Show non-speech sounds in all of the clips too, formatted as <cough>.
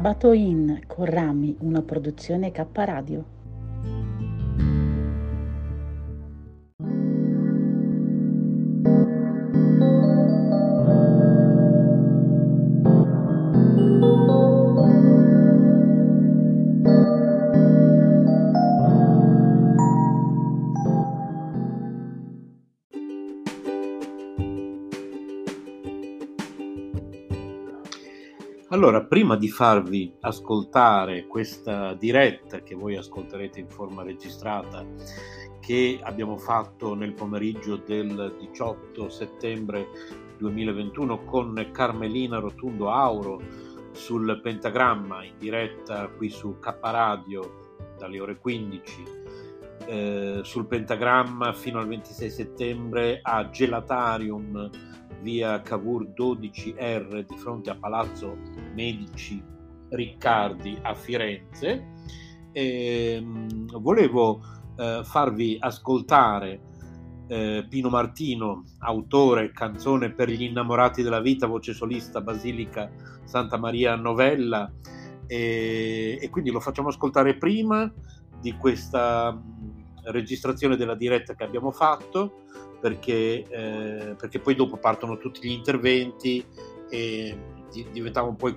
Sabato in con Rami, una produzione K Radio. Allora, prima di farvi ascoltare questa diretta che voi ascolterete in forma registrata, che abbiamo fatto nel pomeriggio del 18 settembre 2021 con Carmelina Rotundo Auro sul pentagramma in diretta qui su K Radio dalle ore 15 eh, sul pentagramma fino al 26 settembre a Gelatarium via Cavour 12R di fronte a Palazzo Medici Riccardi a Firenze. E, ehm, volevo eh, farvi ascoltare eh, Pino Martino, autore, canzone per gli innamorati della vita, voce solista, Basilica Santa Maria Novella, e, e quindi lo facciamo ascoltare prima di questa mh, registrazione della diretta che abbiamo fatto perché, eh, perché poi dopo partono tutti gli interventi e diventava un po'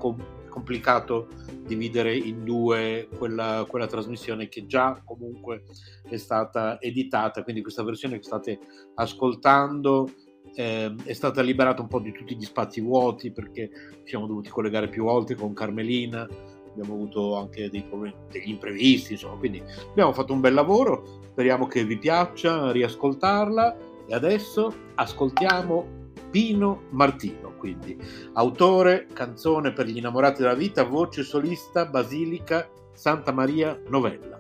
complicato dividere in due quella, quella, trasmissione che già comunque è stata editata, quindi questa versione che state ascoltando eh, è stata liberata un po' di tutti gli spazi vuoti perché ci siamo dovuti collegare più volte con Carmelina, abbiamo avuto anche dei problemi, degli imprevisti, insomma, quindi abbiamo fatto un bel lavoro, speriamo che vi piaccia riascoltarla e adesso ascoltiamo Pino Martino, quindi autore, canzone per gli innamorati della vita, voce solista, Basilica, Santa Maria Novella.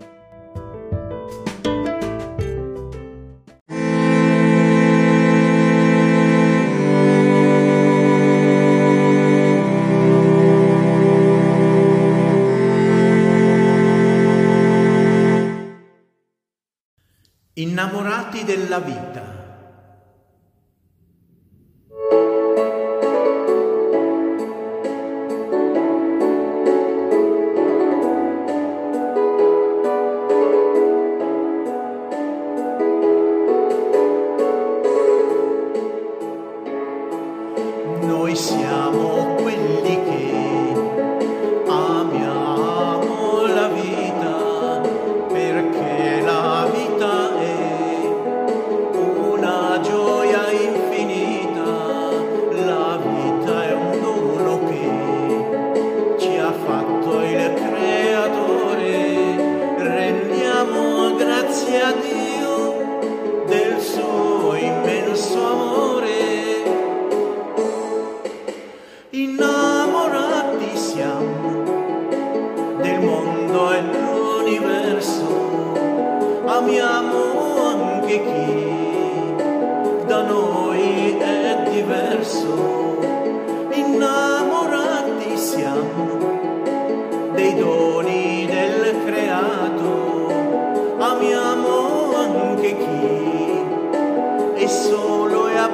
Innamorati della vita.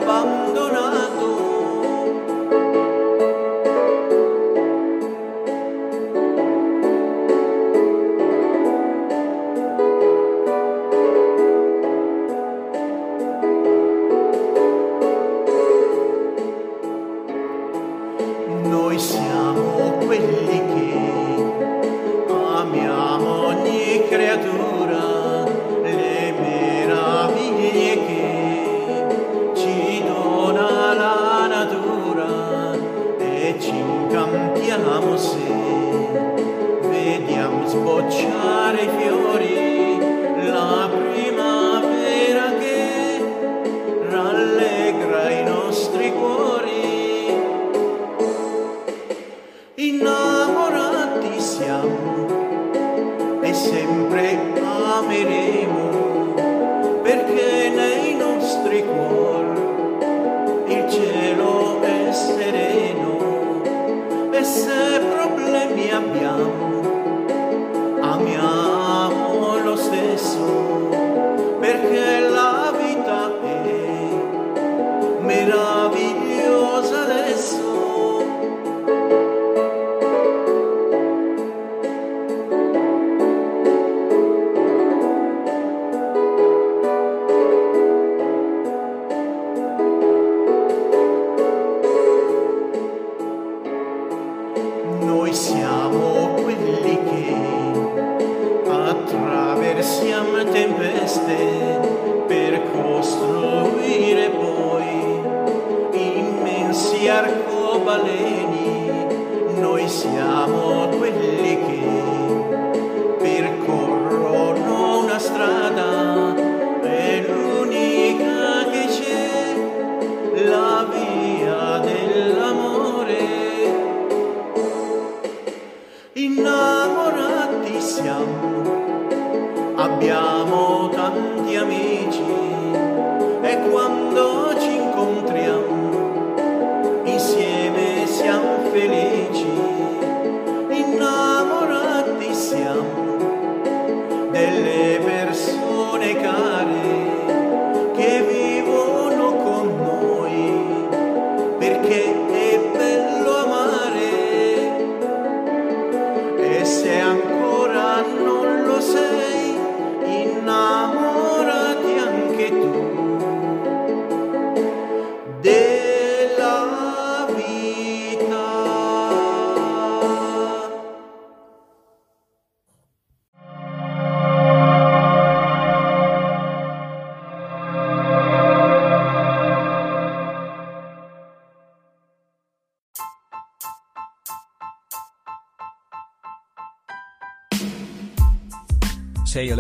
帮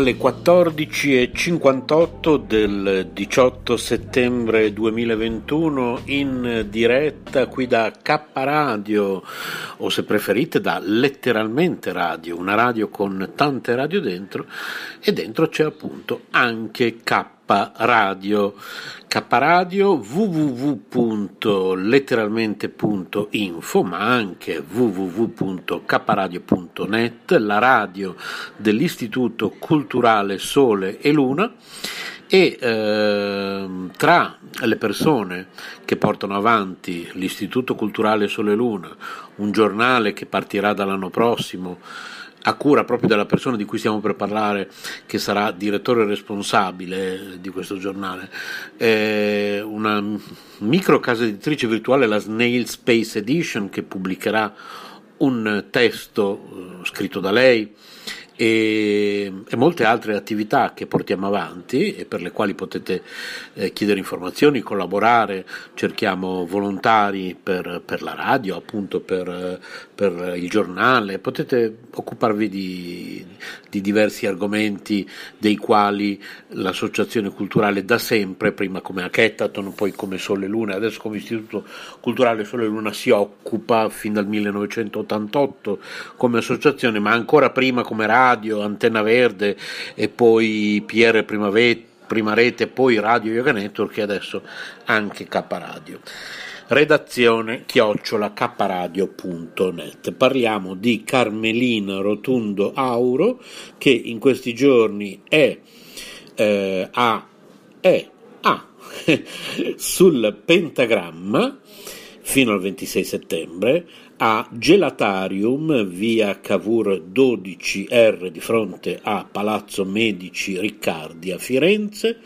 alle 14.58 del 18 settembre 2021 in diretta qui da K Radio o se preferite da letteralmente radio, una radio con tante radio dentro e dentro c'è appunto anche K Radio. K Radio www.letteralmente.info ma anche www.kradio.net, la radio dell'Istituto Culturale Sole e Luna e eh, tra le persone che portano avanti l'Istituto Culturale Sole e Luna, un giornale che partirà dall'anno prossimo a cura proprio della persona di cui stiamo per parlare, che sarà direttore responsabile di questo giornale, eh, una micro casa editrice virtuale, la Snail Space Edition, che pubblicherà un testo eh, scritto da lei e, e, molte altre attività che portiamo avanti e per le quali potete eh, chiedere informazioni, collaborare, cerchiamo volontari per, per la radio, appunto per, per il giornale, potete occuparvi di, di diversi argomenti dei quali l'associazione culturale da sempre, prima come Hackathon, poi come Sole Luna, adesso come Istituto Culturale Sole Luna si occupa fin dal 1988 come associazione, ma ancora prima come radio, Antenna Verde e poi PR Primavera prima rete, poi Radio Yoga Network e adesso anche K Radio. Redazione chiocciola kradio.net. Parliamo di Carmelina Rotundo Auro che in questi giorni è eh, a, è a <laughs> sul pentagramma fino al 26 settembre a Gelatarium via Cavour 12R di fronte a Palazzo Medici Riccardi a Firenze.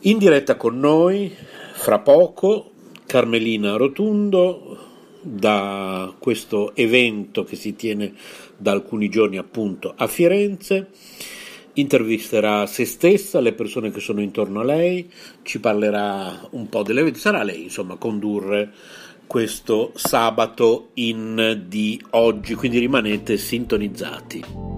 In diretta con noi, fra poco, Carmelina Rotundo da questo evento che si tiene da alcuni giorni appunto a Firenze intervisterà se stessa, le persone che sono intorno a lei, ci parlerà un po' dell'evento, sarà lei insomma a condurre questo sabato in di oggi, quindi rimanete sintonizzati.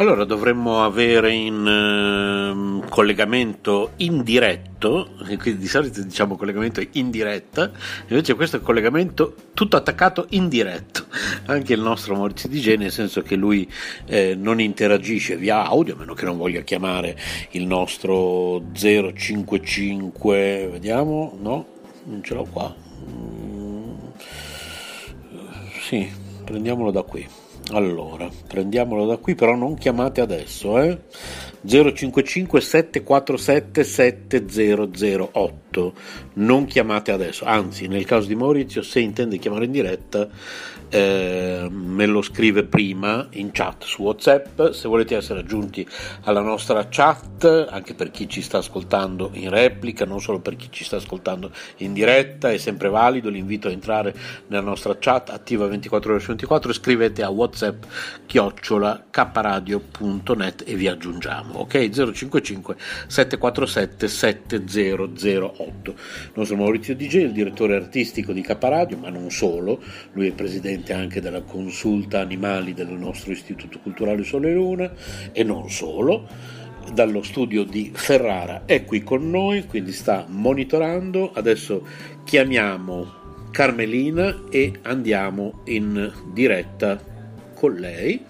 Allora dovremmo avere in uh, collegamento indiretto, quindi di solito diciamo collegamento in diretta, invece questo è collegamento tutto attaccato in diretto, anche il nostro Maurizio Di Gene, nel senso che lui eh, non interagisce via audio, a meno che non voglia chiamare il nostro 055, vediamo, no, non ce l'ho qua. Mm, sì, prendiamolo da qui. Allora, prendiamolo da qui, però non chiamate adesso, eh? 055 747 7008. Non chiamate adesso, anzi, nel caso di Maurizio, se intende chiamare in diretta, eh, me lo scrive prima in chat su WhatsApp. Se volete essere aggiunti alla nostra chat, anche per chi ci sta ascoltando in replica, non solo per chi ci sta ascoltando in diretta, è sempre valido. L'invito a entrare nella nostra chat attiva 24 ore su 24. Scrivete a WhatsApp chiocciola kradio.net e vi aggiungiamo, ok? 055 747 7008. Il nostro Maurizio DJ il direttore artistico di K Radio, ma non solo, lui è presidente anche della consulta animali del nostro Istituto Culturale Sole Luna e non solo dallo studio di Ferrara è qui con noi, quindi sta monitorando. Adesso chiamiamo Carmelina e andiamo in diretta con lei.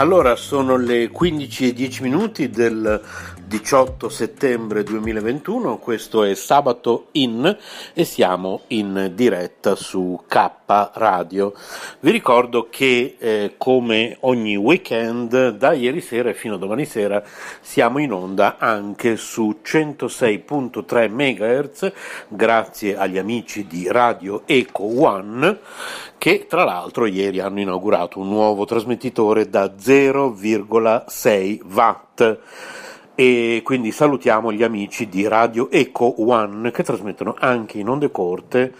Allora, sono le 15 e 10 minuti del 18 settembre 2021, questo è Sabato In e siamo in diretta su K Radio. Vi ricordo che eh, come ogni weekend, da ieri sera fino a domani sera, siamo in onda anche su 106.3 MHz, grazie agli amici di Radio Eco One, che tra l'altro ieri hanno inaugurato un nuovo trasmettitore da 0,6 watt e quindi salutiamo gli amici di Radio Eco One che trasmettono anche in onde corte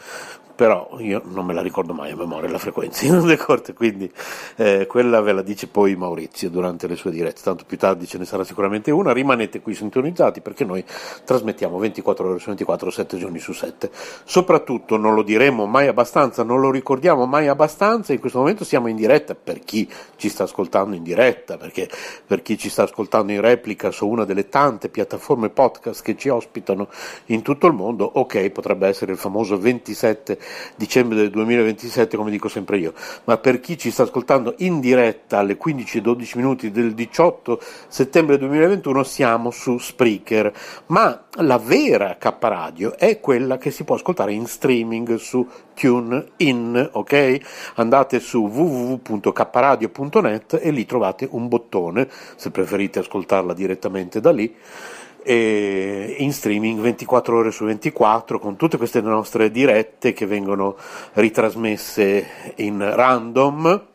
però io non me la ricordo mai a memoria la frequenza in onde corte, quindi eh, quella ve la dice poi Maurizio durante le sue dirette, tanto più tardi ce ne sarà sicuramente una, rimanete qui sintonizzati perché noi trasmettiamo 24 ore su 24, 7 giorni su 7, soprattutto non lo diremo mai abbastanza, non lo ricordiamo mai abbastanza, in questo momento siamo in diretta per chi ci sta ascoltando in diretta, perché per chi ci sta ascoltando in replica su una delle tante piattaforme podcast che ci ospitano in tutto il mondo, ok, potrebbe essere il famoso 27 dicembre del 2027, come dico sempre io, ma per chi ci sta ascoltando in diretta alle 15 e 12 minuti del 18 settembre 2021 siamo su Spreaker, ma la vera K Radio è quella che si può ascoltare in streaming su TuneIn, ok? Andate su www.kradio.net e lì trovate un bottone, se preferite ascoltarla direttamente da lì in streaming 24 ore su 24 con tutte queste nostre dirette che vengono ritrasmesse in random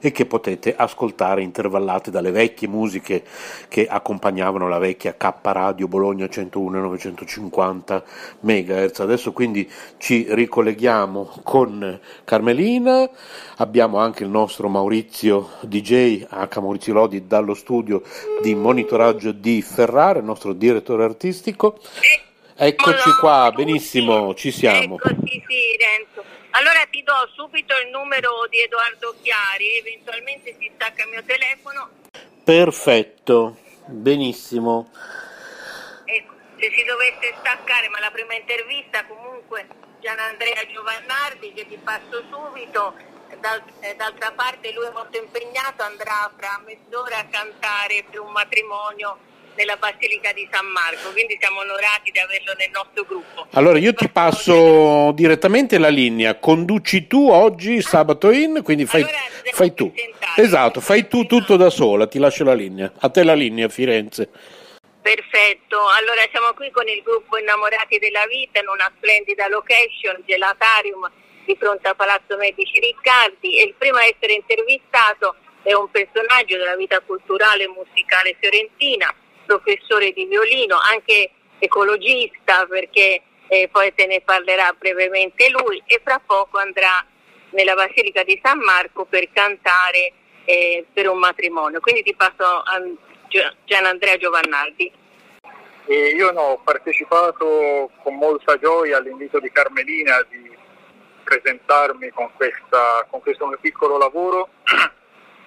e che potete ascoltare intervallate dalle vecchie musiche che accompagnavano la vecchia K Radio Bologna 101 950 MHz. Adesso quindi ci ricolleghiamo con Carmelina, abbiamo anche il nostro Maurizio DJ H Maurizio Lodi dallo studio di monitoraggio di Ferrara, il nostro direttore artistico. Eccoci qua, benissimo, ci siamo. Eccoci, sì, Renzo. Allora ti do subito il numero di Edoardo Chiari, eventualmente si stacca il mio telefono. Perfetto, benissimo. Ecco, se si dovesse staccare, ma la prima intervista comunque Gian Andrea Giovannardi che ti passo subito, eh, d'altra parte lui è molto impegnato, andrà fra mezz'ora a cantare per un matrimonio nella Basilica di San Marco, quindi siamo onorati di averlo nel nostro gruppo. Allora io ti passo direttamente la linea, conduci tu oggi sabato in, quindi fai, allora, fai tu. Esatto, fai tu tutto da sola, ti lascio la linea. A te la linea, Firenze. Perfetto, allora siamo qui con il gruppo Innamorati della Vita in una splendida location, Gelatarium, di fronte a Palazzo Medici Riccardi e il primo a essere intervistato è un personaggio della vita culturale e musicale fiorentina, professore di violino, anche ecologista perché eh, poi te ne parlerà brevemente lui e fra poco andrà nella Basilica di San Marco per cantare eh, per un matrimonio. Quindi ti passo a Gian Andrea Giovannardi. E io ho partecipato con molta gioia all'invito di Carmelina di presentarmi con, questa, con questo mio piccolo lavoro. <clears throat>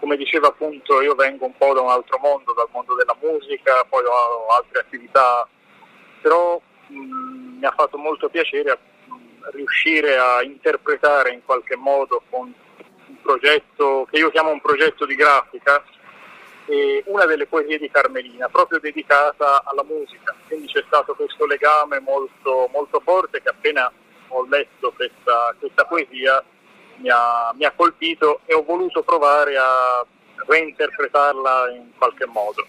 Come diceva appunto io vengo un po' da un altro mondo, dal mondo della musica, poi ho altre attività, però mh, mi ha fatto molto piacere mh, riuscire a interpretare in qualche modo con un progetto che io chiamo un progetto di grafica, una delle poesie di Carmelina, proprio dedicata alla musica. Quindi c'è stato questo legame molto, molto forte che appena ho letto questa, questa poesia mi ha, mi ha, colpito e ho voluto provare a reinterpretarla in qualche modo.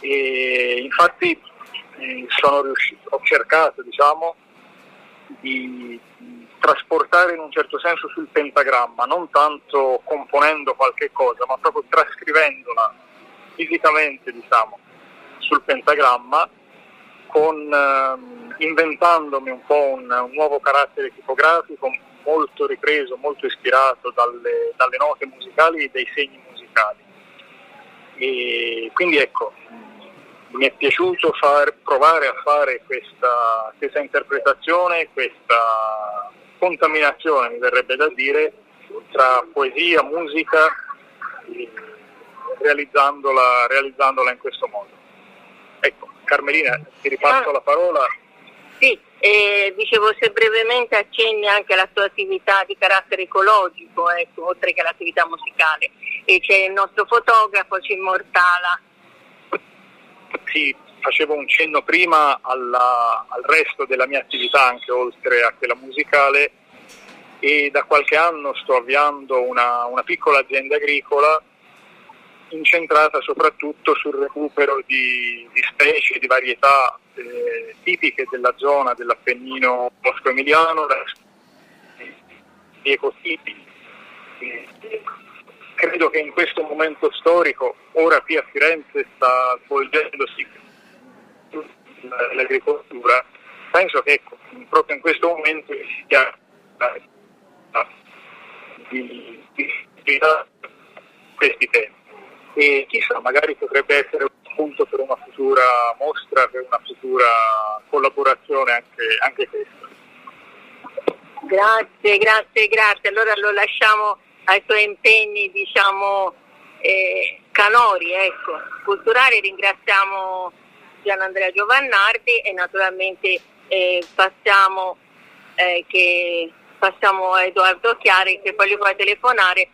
E infatti sono riuscito, ho cercato diciamo, di trasportare in un certo senso sul pentagramma, non tanto componendo qualche cosa, ma proprio trascrivendola fisicamente diciamo, sul pentagramma, con, eh, inventandomi un po' un, un, nuovo carattere tipografico molto ripreso, molto ispirato dalle, dalle note musicali e dai segni musicali. E quindi ecco, mi è piaciuto far, provare a fare questa, questa interpretazione, questa contaminazione, mi verrebbe da dire, tra poesia, musica, realizzandola, realizzandola in questo modo. Ecco, Carmelina, ti ripasso ah, la parola. Sì, eh, dicevo se brevemente accenni anche alla sua attività di carattere ecologico, ecco, oltre che all'attività musicale. E c'è il nostro fotografo, ci immortala. Sì, facevo un cenno prima alla, al resto della mia attività, anche oltre a quella musicale, e da qualche anno sto avviando una, una piccola azienda agricola incentrata soprattutto sul recupero di, di specie, di varietà eh, tipiche della zona dell'Appennino bosco-emiliano, di ecotipi. Credo che in questo momento storico, ora qui a Firenze sta svolgendosi l'agricoltura, penso che ecco, proprio in questo momento si sia di, di, di questi temi. E chissà, magari potrebbe essere un punto per una futura mostra, per una futura collaborazione anche, anche questa. Grazie, grazie, grazie. Allora lo lasciamo ai suoi impegni, diciamo, eh, canori, ecco, culturali. Ringraziamo Gian Andrea Giovannardi e naturalmente eh, passiamo, eh, che, passiamo a Edoardo Chiari che poi gli puoi telefonare.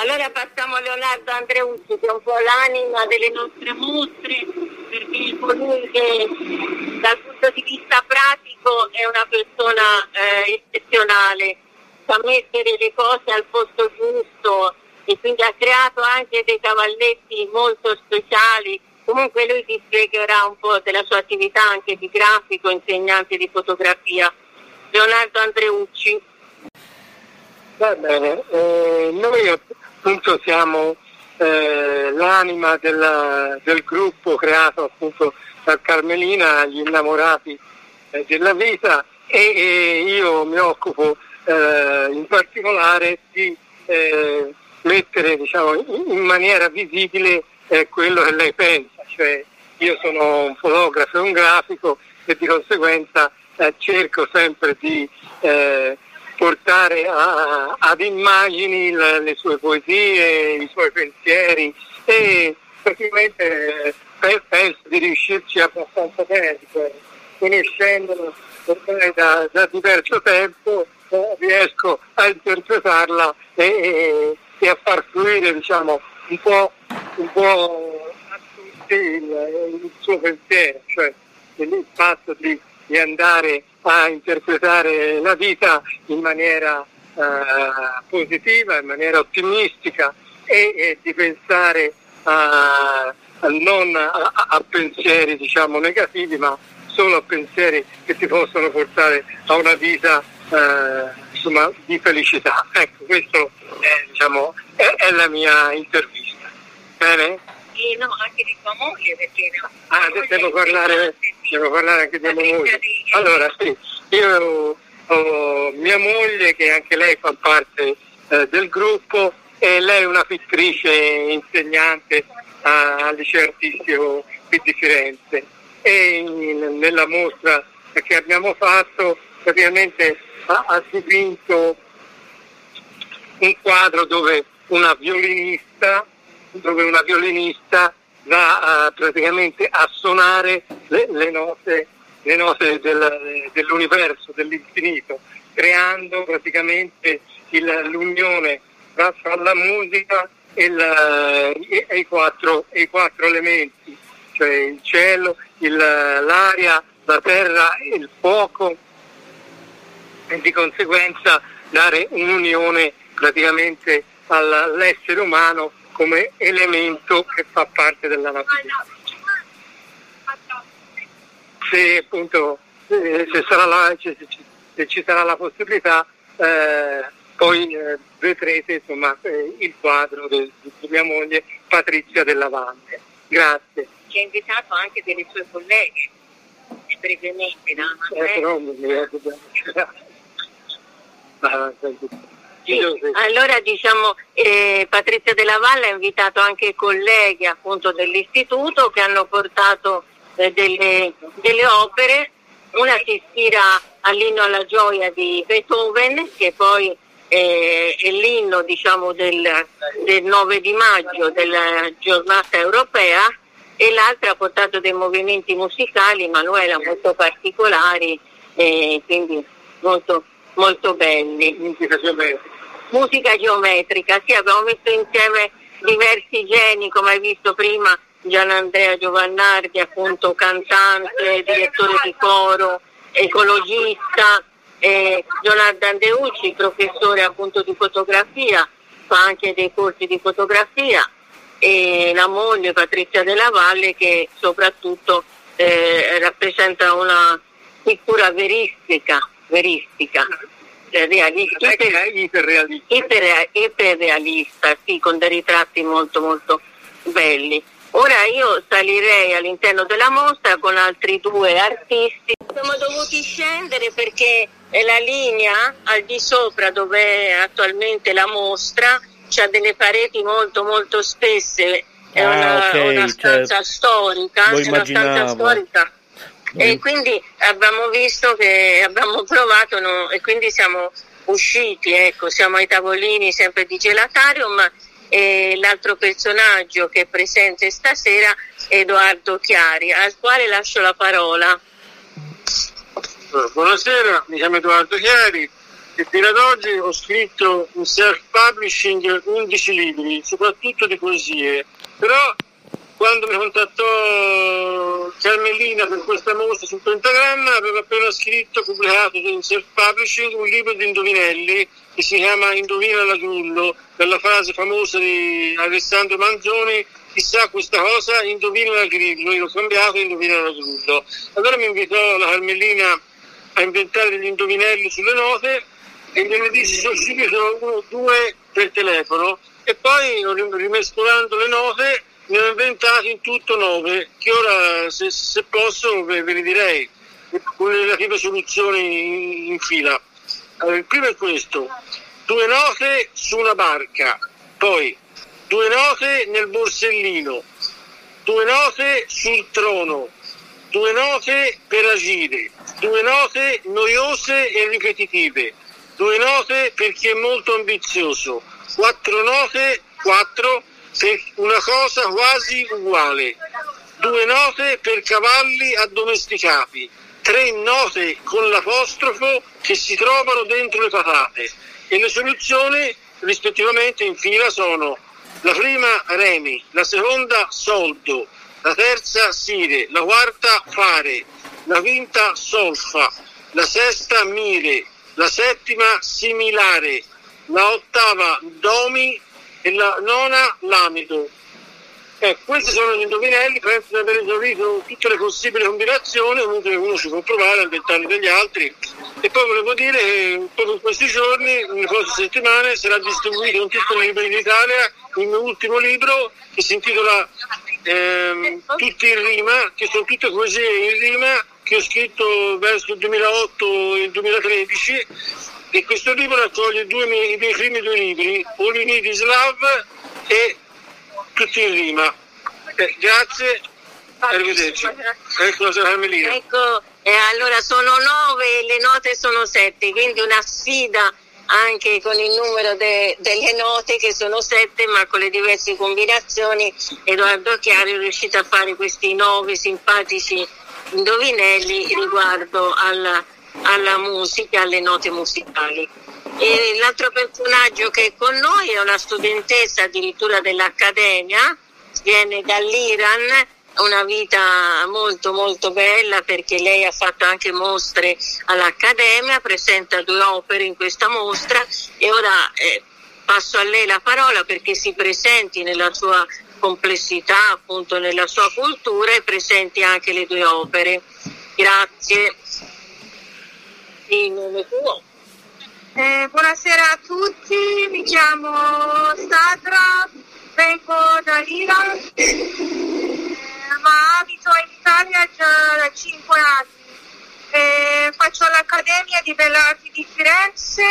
Allora passiamo a Leonardo Andreucci che è un po' l'anima delle nostre mostre perché è colui che dal punto di vista pratico è una persona eh, eccezionale, sa mettere le cose al posto giusto e quindi ha creato anche dei cavalletti molto speciali Comunque lui ti spiegherà un po' della sua attività anche di grafico, insegnante di fotografia. Leonardo Andreucci. Va bene, eh, noi appunto siamo eh, l'anima della, del gruppo creato appunto da Carmelina, gli innamorati eh, della vita e, e, io mi occupo eh, in particolare di eh, mettere diciamo, in maniera visibile eh, quello che lei pensa cioè io sono un fotografo e un grafico e di conseguenza cerco sempre di portare a, ad immagini le, le, sue poesie, i suoi pensieri e praticamente eh, penso di riuscirci abbastanza bene, cioè, conoscendolo da, da, diverso tempo eh, riesco a interpretarla e, e, e a far fluire diciamo, un po', un po' il, il suo pensiero, cioè il fatto di, di, andare a interpretare la vita in maniera uh, positiva, in maniera ottimistica e, e di pensare a, a non a, a, pensieri diciamo, negativi, ma solo a pensieri che ti possono portare a una vita uh, insomma, di felicità. Ecco, questa è, diciamo, è, è la mia intervista. Bene? E no, anche di tua moglie perché no. Ah, devo parlare, devo parlare anche di mia moglie. Allora sì, io ho mia moglie che anche lei fa parte eh, del gruppo e lei è una pittrice insegnante al liceo artistico qui di Firenze e in, nella mostra che abbiamo fatto praticamente ha, ha dipinto un quadro dove una violinista, dove una violinista va a, praticamente a suonare le, le note, le note del, dell'universo, dell'infinito, creando praticamente il, l'unione tra, la musica e, il, e, e, i quattro, e, i quattro, elementi, cioè il cielo, il, l'aria, la terra e il fuoco e di conseguenza dare un'unione praticamente all'essere umano come elemento che fa parte della natura. Se appunto se, la, se, se ci sarà la possibilità eh, poi eh, vedrete insomma, eh, il quadro di mia moglie Patrizia della Valle. Grazie. Ci ha invitato anche delle sue colleghe, brevemente, no? Eh, però mi <laughs> sì, allora diciamo eh, Patrizia della Valle ha invitato anche colleghi appunto dell'istituto che hanno portato eh, delle, delle, opere, una si ispira all'inno alla gioia di Beethoven che poi eh, è l'inno diciamo, del, del 9 di maggio della giornata europea e l'altra ha portato dei movimenti musicali, Manuela, molto particolari e quindi molto, molto belli. Musica geometrica. Sì, abbiamo messo insieme diversi geni, come hai visto prima, Gian Andrea Giovannardi, appunto cantante, direttore di coro, ecologista, e Jonathan Deucci, professore appunto di fotografia, fa anche dei corsi di fotografia e la moglie Patrizia della Valle che soprattutto eh, rappresenta una pittura veristica, veristica realista, iperrealista. Iper, iperrealista, sì, con dei ritratti molto molto belli. Ora io salirei all'interno della mostra con altri due artisti. Siamo dovuti scendere perché la linea al di sopra dove è attualmente la mostra c'ha delle pareti molto molto spesse, è ah, una, okay, una, stanza cioè, storica, è una stanza storica. E quindi abbiamo visto che abbiamo provato no, e quindi siamo usciti, ecco, siamo ai tavolini sempre di Gelatarium e l'altro personaggio che è presente stasera è Edoardo Chiari, al quale lascio la parola. Buonasera, mi chiamo Edoardo Chiari, e fino ad oggi ho scritto in self-publishing 11 libri, soprattutto di poesie, però quando mi contattò Carmelina per questa mostra sul pentagramma aveva appena scritto, pubblicato in self-publishing un libro di indovinelli che si chiama Indovina l'adullo, per frase famosa di Alessandro Manzoni chissà questa cosa, indovina la grillo, io l'ho cambiato, indovina l'adullo. Allora mi invitò la Carmelina a inventare degli indovinelli sulle note e gliene dissi subito uno, due per telefono e poi rimescolando le note ne ho inventati in tutto nove che ora se, se posso ve, ve, li direi con le relative soluzioni in, in fila. Allora, il primo è questo, due note su una barca, poi due note nel borsellino, due note sul trono, due note per agire, due note noiose e ripetitive, due note per chi è molto ambizioso, quattro note, quattro per una cosa quasi uguale, due note per cavalli addomesticati, tre note con l'apostrofo che si trovano dentro le patate. E le soluzioni rispettivamente in fila sono la prima remi, la seconda soldo, la terza sire, la quarta fare, la quinta solfa, la sesta mire, la settima similare, la ottava domi e la nona lamido. Eh, questi sono gli indovinelli, penso di aver esaurito tutte le possibili combinazioni, comunque uno si può provare al dettaglio degli altri. E poi volevo dire che proprio in questi giorni, nelle prossime settimane, sarà distribuito in tutte le librerie d'Italia il mio ultimo libro che si intitola ehm, Tutti in rima, che sono tutte poesie in rima che ho scritto verso il 2008 e il 2013 e questo libro raccoglie due i miei primi due libri, Olinidi Slav e Tutti in rima. Eh, grazie Arrivederci. Ecco la Carmelina. Ecco, eh, allora sono nove, le note sono sette, quindi una sfida anche con il numero de, delle note che sono sette, ma con le diverse combinazioni Edoardo Chiari è riuscito a fare questi nove simpatici indovinelli riguardo alla, alla musica, alle note musicali. E l'altro personaggio che è con noi è una studentessa addirittura dell'Accademia, viene dall'Iran una vita molto molto bella perché lei ha fatto anche mostre all'Accademia, presenta due opere in questa mostra e ora eh, passo a lei la parola perché si presenti nella sua complessità, appunto nella sua cultura e presenti anche le due opere. Grazie. In nome tuo. Eh, buonasera a tutti, mi chiamo Sadra, vengo dall'Iran ma abito in Italia già da 5 anni. Eh, faccio l'Accademia di Belle Arti di Firenze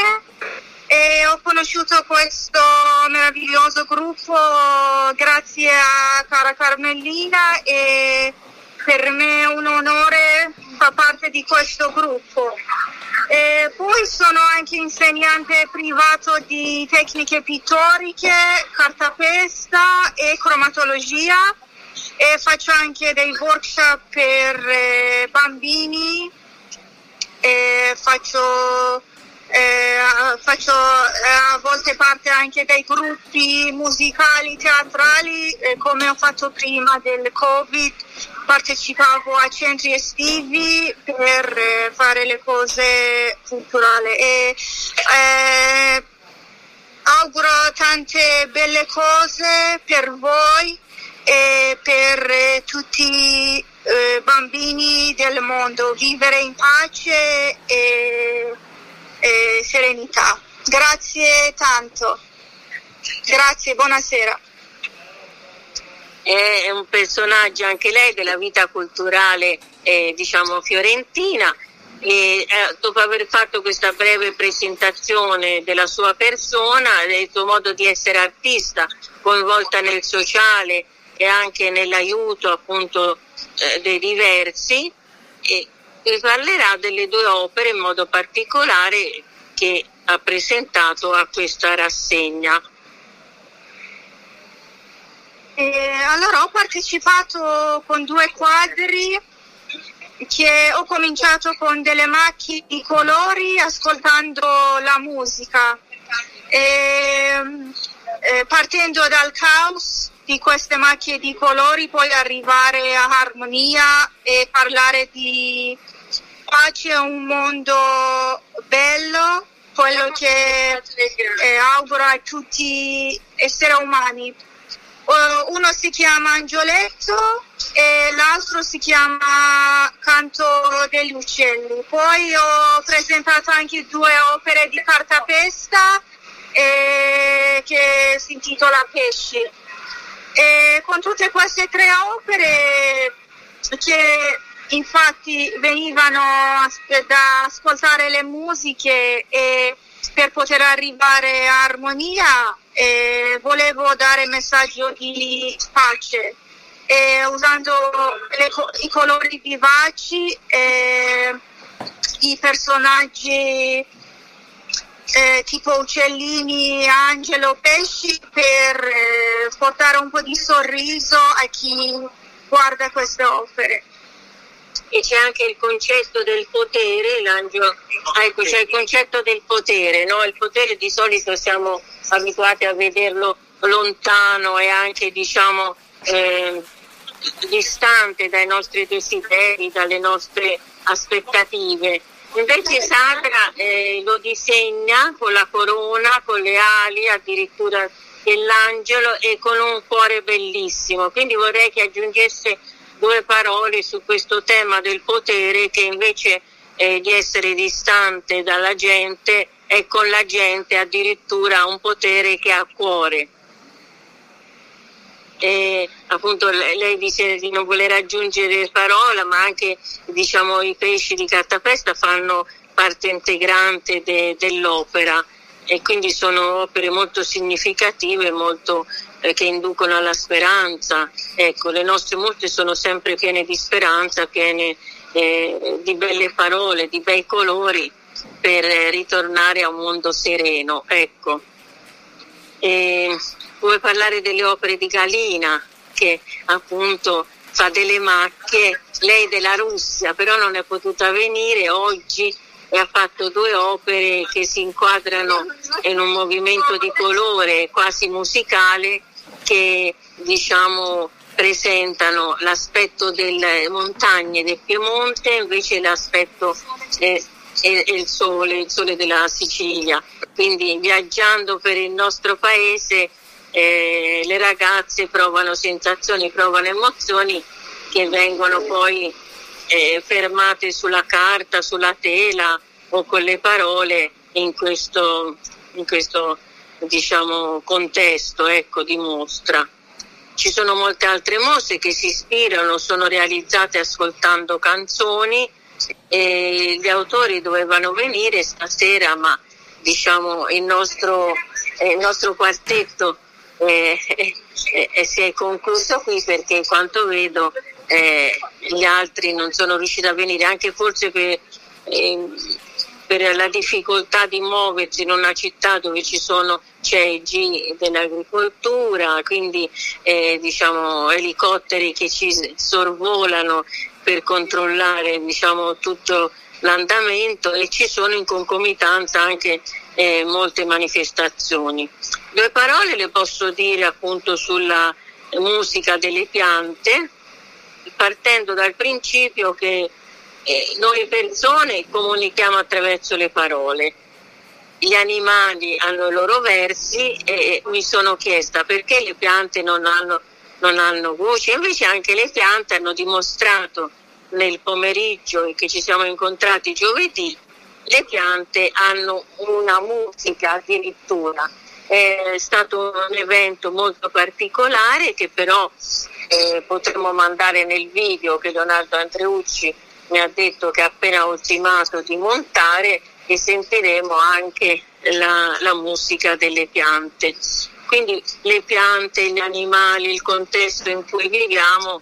e ho conosciuto questo meraviglioso gruppo grazie a cara Carmellina e per me è un onore far parte di questo gruppo. E poi sono anche insegnante privato di tecniche pittoriche, cartapesta e cromatologia e faccio anche dei workshop per eh, bambini, faccio, eh, faccio eh, a volte parte anche dei gruppi musicali, teatrali, come ho fatto prima del Covid, partecipavo a centri estivi per eh, fare le cose culturali. E, eh, auguro tante belle cose per voi e per eh, tutti i eh, bambini del mondo, vivere in pace e, e serenità. Grazie tanto. Grazie, buonasera. È un personaggio anche lei della vita culturale eh, diciamo fiorentina e eh, dopo aver fatto questa breve presentazione della sua persona, del suo modo di essere artista, coinvolta nel sociale, e anche nell'aiuto appunto eh, dei diversi e, parlerà delle due opere in modo particolare che ha presentato a questa rassegna. Eh, allora ho partecipato con due quadri che ho cominciato con delle macchie di colori ascoltando la musica. Eh, eh, partendo dal caos di queste macchie di colori, poi arrivare a armonia e parlare di pace, un mondo bello, quello che eh, auguro a tutti esseri umani. Uh, uno si chiama Angioletto e l'altro si chiama Canto degli Uccelli. Poi ho presentato anche due opere di cartapesta eh, che si intitola Pesci. E con tutte queste tre opere che infatti venivano da ascoltare le musiche e per poter arrivare a armonia eh, volevo dare messaggio di pace eh, usando le, i colori vivaci eh, i personaggi tipo uccellini, angelo, pesci per eh, portare un po' di sorriso a chi guarda queste opere. E c'è anche il concetto del potere, l'angelo, ah, ecco c'è il concetto del potere, no? il potere di solito siamo abituati a vederlo lontano e anche diciamo eh, distante dai nostri desideri, dalle nostre aspettative Invece Sandra eh, lo disegna con la corona, con le ali addirittura dell'angelo e con un cuore bellissimo. Quindi vorrei che aggiungesse due parole su questo tema del potere che invece eh, di essere distante dalla gente è con la gente addirittura un potere che ha cuore e appunto lei dice di non voler aggiungere parola, ma anche diciamo, i pesci di cartapesta fanno parte integrante de, dell'opera. e quindi sono opere molto significative, molto, eh, che inducono alla speranza. Ecco, le nostre mostre sono sempre piene di speranza, piene eh, di belle parole, di bei colori per ritornare a un mondo sereno. Ecco. E vuoi parlare delle opere di Galina che appunto fa delle macchie, lei della Russia, però non è potuta venire oggi e ha fatto due opere che si inquadrano in un movimento di colore quasi musicale che diciamo presentano l'aspetto delle montagne del Piemonte invece l'aspetto è il sole, il sole della Sicilia. Quindi viaggiando per il nostro paese eh, le ragazze provano sensazioni, provano emozioni che vengono poi eh, fermate sulla carta, sulla tela o con le parole in questo, in questo diciamo, contesto ecco, di mostra. Ci sono molte altre mostre che si ispirano, sono realizzate ascoltando canzoni e gli autori dovevano venire stasera, ma diciamo, il, nostro, eh, il nostro quartetto eh, eh, si è concluso qui perché quanto vedo eh, gli altri non sono riusciti a venire, anche forse per, per, la difficoltà di muoversi in una città dove ci sono cegi dell'agricoltura, quindi eh, diciamo, elicotteri che ci sorvolano per controllare diciamo, tutto l'andamento e ci sono in concomitanza anche eh, molte manifestazioni. Due parole le posso dire appunto sulla musica delle piante, partendo dal principio che eh, noi persone comunichiamo attraverso le parole. Gli animali hanno i loro versi e mi sono chiesta perché le piante non hanno, non hanno voce, invece anche le piante hanno dimostrato nel pomeriggio che ci siamo incontrati giovedì, le piante hanno una musica addirittura. È stato un evento molto particolare che però eh, potremo mandare nel video che Leonardo Andreucci mi ha detto che ha appena ultimato di montare e sentiremo anche la, la musica delle piante. Quindi le piante, gli animali, il contesto in cui viviamo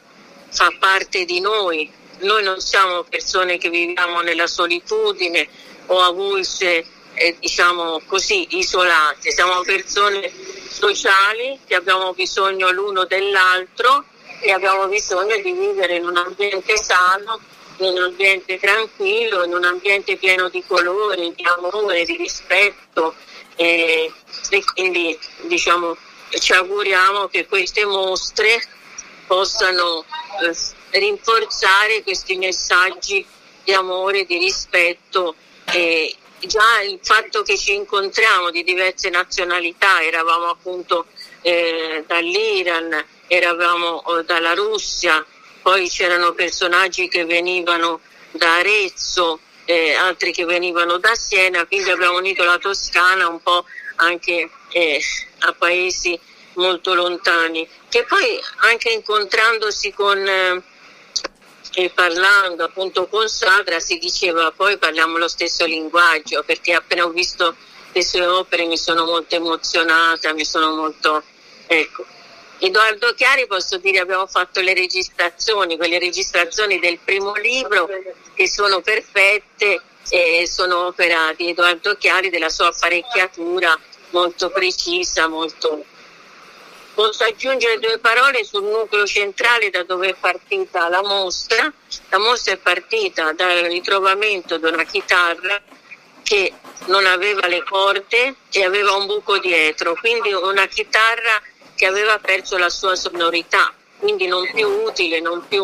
fa parte di noi, noi non siamo persone che viviamo nella solitudine o avulse, eh, diciamo così, isolate, siamo persone sociali che abbiamo bisogno l'uno dell'altro e abbiamo bisogno di vivere in un ambiente sano, in un ambiente tranquillo, in un ambiente pieno di colore, di amore, di rispetto e, e quindi diciamo ci auguriamo che queste mostre possano eh, rinforzare questi messaggi di amore, di rispetto. E già il fatto che ci incontriamo di diverse nazionalità, eravamo appunto eh, dall'Iran, eravamo eh, dalla Russia, poi c'erano personaggi che venivano da Arezzo, eh, altri che venivano da Siena, quindi abbiamo unito la Toscana un po' anche eh, a paesi molto lontani, che poi anche incontrandosi con eh, e parlando appunto con Sadra si diceva poi parliamo lo stesso linguaggio perché appena ho visto le sue opere mi sono molto emozionata, mi sono molto... Ecco. Edoardo Chiari posso dire abbiamo fatto le registrazioni, quelle registrazioni del primo libro che sono perfette e sono opera di Edoardo Chiari della sua apparecchiatura molto precisa, molto Posso aggiungere due parole sul nucleo centrale da dove è partita la mostra. La mostra è partita dal ritrovamento di una chitarra che non aveva le corde e aveva un buco dietro, quindi una chitarra che aveva perso la sua sonorità, quindi non più utile, non più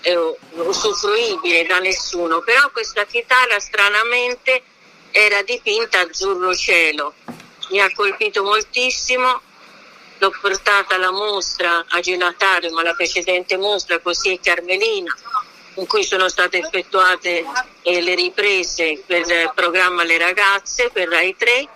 eh, usufruibile da nessuno. Però questa chitarra stranamente era dipinta azzurro cielo. Mi ha colpito moltissimo l'ho portata alla mostra a Gelatarium, alla precedente mostra, così è Carmelina, in cui sono state effettuate eh, le riprese per il programma Le ragazze, per Rai 3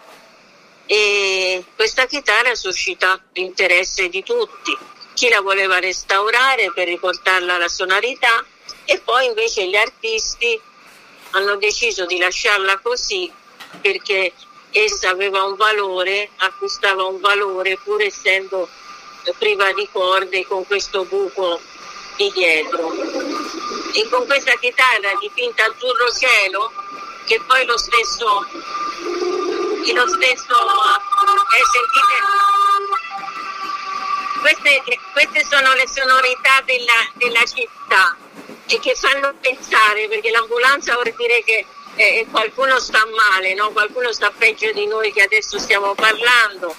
e questa chitarra ha suscitato l'interesse di tutti, chi la voleva restaurare per riportarla alla sonorità e poi invece gli artisti hanno deciso di lasciarla così perché essa aveva un valore, acquistava un valore pur essendo priva di corde con questo buco di dietro. E con questa chitarra dipinta azzurro cielo, che poi lo stesso, lo stesso eh, sentite, queste, queste, sono le sonorità della, della, città e che fanno pensare, perché l'ambulanza vuol dire che eh, qualcuno sta male, no? qualcuno sta peggio di noi che adesso stiamo parlando.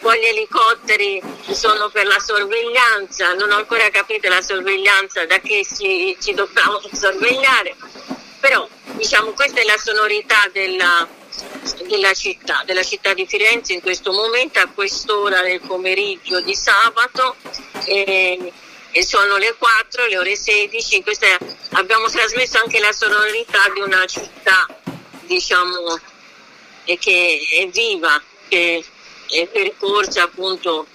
Poi gli elicotteri sono per la sorveglianza, non ho ancora capito la sorveglianza da che ci, ci dobbiamo sorvegliare, però diciamo questa è la sonorità della, della città, della città di Firenze in questo momento a quest'ora del pomeriggio di sabato. E, e sono le 4, le ore 16, questa, abbiamo trasmesso anche la sonorità di una città diciamo che è viva, che è percorsa appunto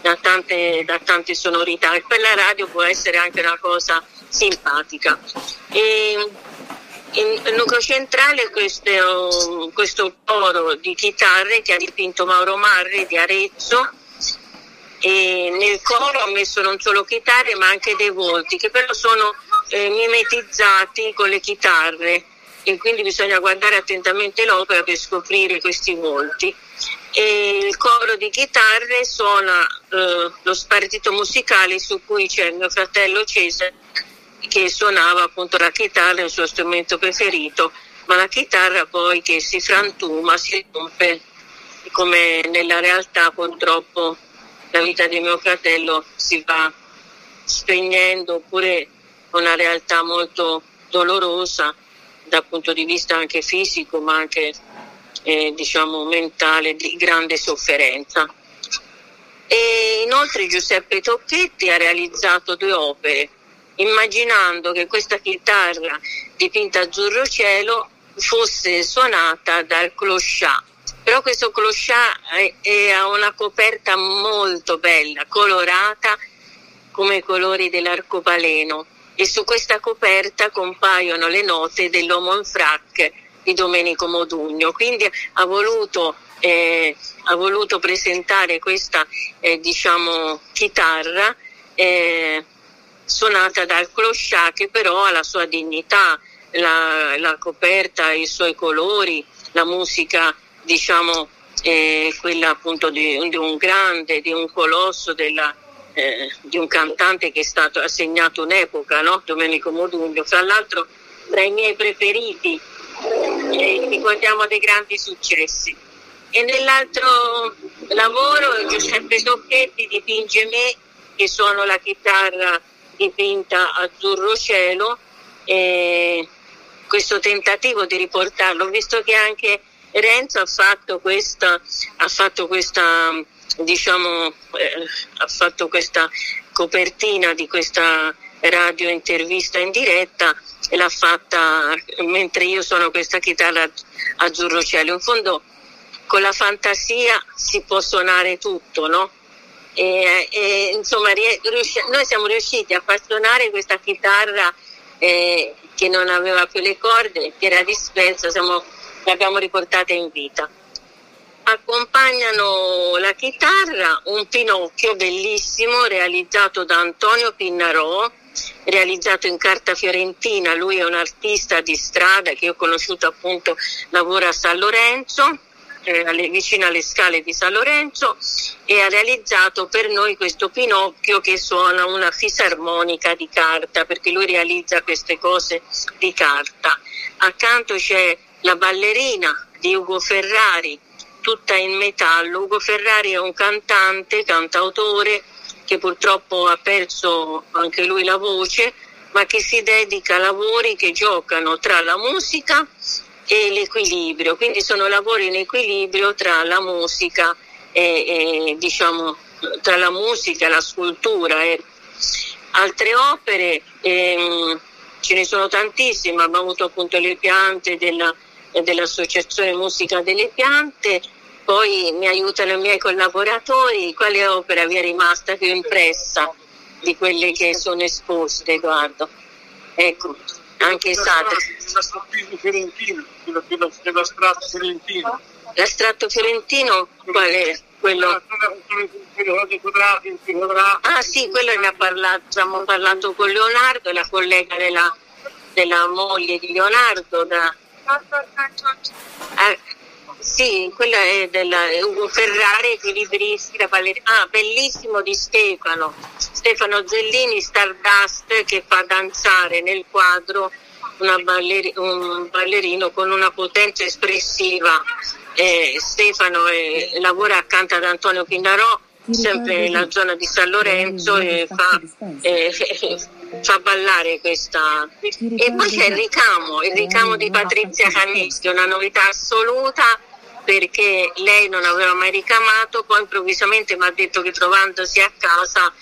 da tante, da tante sonorità e per la radio può essere anche una cosa simpatica. E, in, nucleo centrale questo, questo coro di chitarre che ha dipinto Mauro Marri di Arezzo. E nel coro ha messo non solo chitarre ma anche dei volti che però sono eh, mimetizzati con le chitarre. E quindi bisogna guardare attentamente l'opera per scoprire questi volti. E il coro di chitarre suona eh, lo spartito musicale su cui c'è il mio fratello Cesare che suonava appunto la chitarra, il suo strumento preferito, ma la chitarra poi che si frantuma, si rompe, come nella realtà purtroppo la vita di mio fratello si va spegnendo, oppure una realtà molto dolorosa dal punto di vista anche fisico, ma anche eh, diciamo, mentale di grande sofferenza. E inoltre Giuseppe Tocchetti ha realizzato due opere, immaginando che questa chitarra dipinta azzurro cielo fosse suonata dal clochard. Però questo clochard ha una coperta molto bella, colorata come i colori dell'arcobaleno e su questa coperta compaiono le note dell'Homo in frac di Domenico Modugno. Quindi ha voluto, eh, ha voluto presentare questa eh, diciamo, chitarra eh, suonata dal clochard che però ha la sua dignità, la, la coperta, i suoi colori, la musica diciamo eh, quella appunto di, di, un grande, di un colosso della, eh, di un cantante che è stato assegnato un'epoca, no? Domenico Modugno, fra l'altro tra i miei preferiti e ricordiamo dei grandi successi. E nell'altro lavoro Giuseppe Tocchetti dipinge me che suono la chitarra dipinta azzurro cielo e questo tentativo di riportarlo, visto che anche Renzo ha fatto questa, ha fatto questa diciamo, eh, ha fatto questa copertina di questa radio intervista in diretta e l'ha fatta mentre io suono questa chitarra azzurro cielo. In fondo con la fantasia si può suonare tutto, no? E, e, insomma riusci- noi siamo riusciti a far suonare questa chitarra eh, che non aveva più le corde, che era dispersa, siamo, l'abbiamo riportata in vita. Accompagnano la chitarra un Pinocchio bellissimo realizzato da Antonio Pinnarò realizzato in carta fiorentina, lui è un artista di strada che ho conosciuto appunto, lavora a San Lorenzo, eh, alle, vicino alle scale di San Lorenzo e ha realizzato per noi questo Pinocchio che suona una fisarmonica di carta perché lui realizza queste cose di carta. Accanto c'è la ballerina di Ugo Ferrari, tutta in metallo. Ugo Ferrari è un cantante, cantautore che purtroppo ha perso anche lui la voce, ma che si dedica a lavori che giocano tra la musica e l'equilibrio, quindi sono lavori in equilibrio tra la musica e, e diciamo tra la musica e la scultura. E altre opere, ehm, ce ne sono tantissime, abbiamo avuto appunto le piante della, dell'Associazione Musica delle Piante, poi mi aiutano i miei collaboratori, quale opera vi è rimasta più impressa di quelle che sono esposte, Edoardo? Ecco, anche Sade. La strappino fiorentino, quella, quella strada fiorentina. L'astratto fiorentino qual è? Quello... Ah sì, quello ne ha parlato, abbiamo parlato con Leonardo, la collega della, della moglie di Leonardo. Da... Eh, sì, quella è della Ugo Ferrari, equilibristi, la ballerina. Ah, bellissimo di Stefano. Stefano Zellini, Stardust, che fa danzare nel quadro balleri- un ballerino con una potenza espressiva. Eh, Stefano eh, lavora accanto ad Antonio Pindarò, sempre nella zona di San Lorenzo, e fa, eh, <laughs> fa ballare questa. E poi c'è il ricamo, il ricamo di Patrizia Caneschi, una novità assoluta perché lei non aveva mai ricamato, poi improvvisamente mi ha detto che trovandosi a casa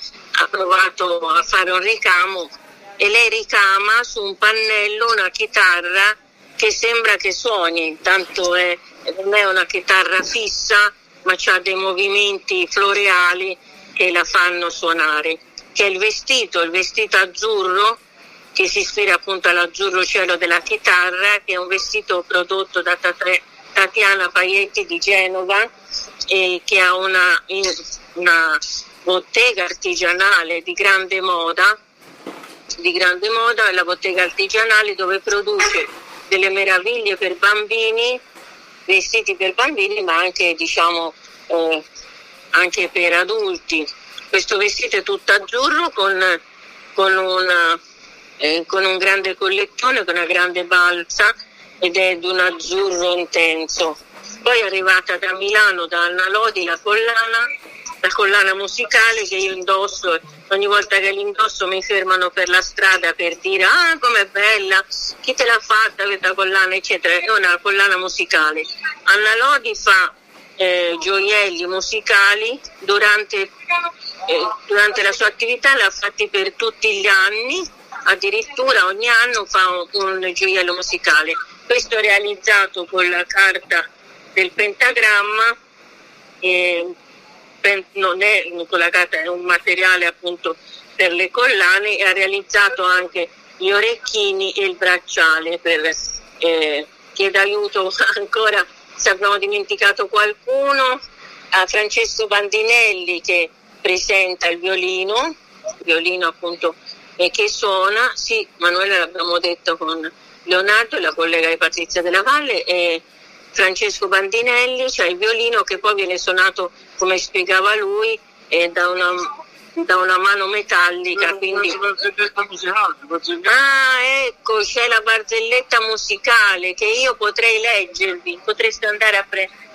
ha provato a fare un ricamo e lei ricama su un pannello una chitarra che sembra che suoni, tanto è, non è una chitarra fissa, ma ha dei movimenti floreali che la fanno suonare. Che è il vestito, il vestito azzurro che si ispira appunto all'azzurro cielo della chitarra, che è un vestito prodotto da Tatiana Paietti di Genova, eh, che ha una, una bottega artigianale di grande moda di grande moda, è la bottega artigianale dove produce delle meraviglie per bambini, vestiti per bambini, ma anche diciamo eh, anche per adulti. Questo vestito è tutto azzurro con, con, una, eh, con un grande collettone, con una grande balza ed è di un azzurro intenso. Poi è arrivata da Milano, da Anna Lodi, la collana, la collana musicale che io indosso ogni volta che l'indosso mi fermano per la strada per dire ah com'è bella, chi te l'ha fatta questa collana eccetera, è una collana musicale. Anna Lodi fa eh, gioielli musicali durante, eh, durante la sua attività, l'ha fatti per tutti gli anni, addirittura ogni anno fa un, un gioiello musicale. Questo realizzato con la carta del pentagramma. Eh, non è con la carta, è un materiale appunto per le collane e ha realizzato anche gli orecchini e il bracciale per eh, chiedere aiuto <laughs> ancora se abbiamo dimenticato qualcuno a Francesco Bandinelli che presenta il violino, il violino appunto eh, che suona, sì, Manuela l'abbiamo detto con Leonardo e la collega di Patrizia della Valle e Francesco Bandinelli, cioè il violino che poi viene suonato, come spiegava lui, eh, da, una, da, una, mano metallica. Quindi... Ah, ecco, c'è la barzelletta musicale che io potrei leggervi, potreste andare a prendere.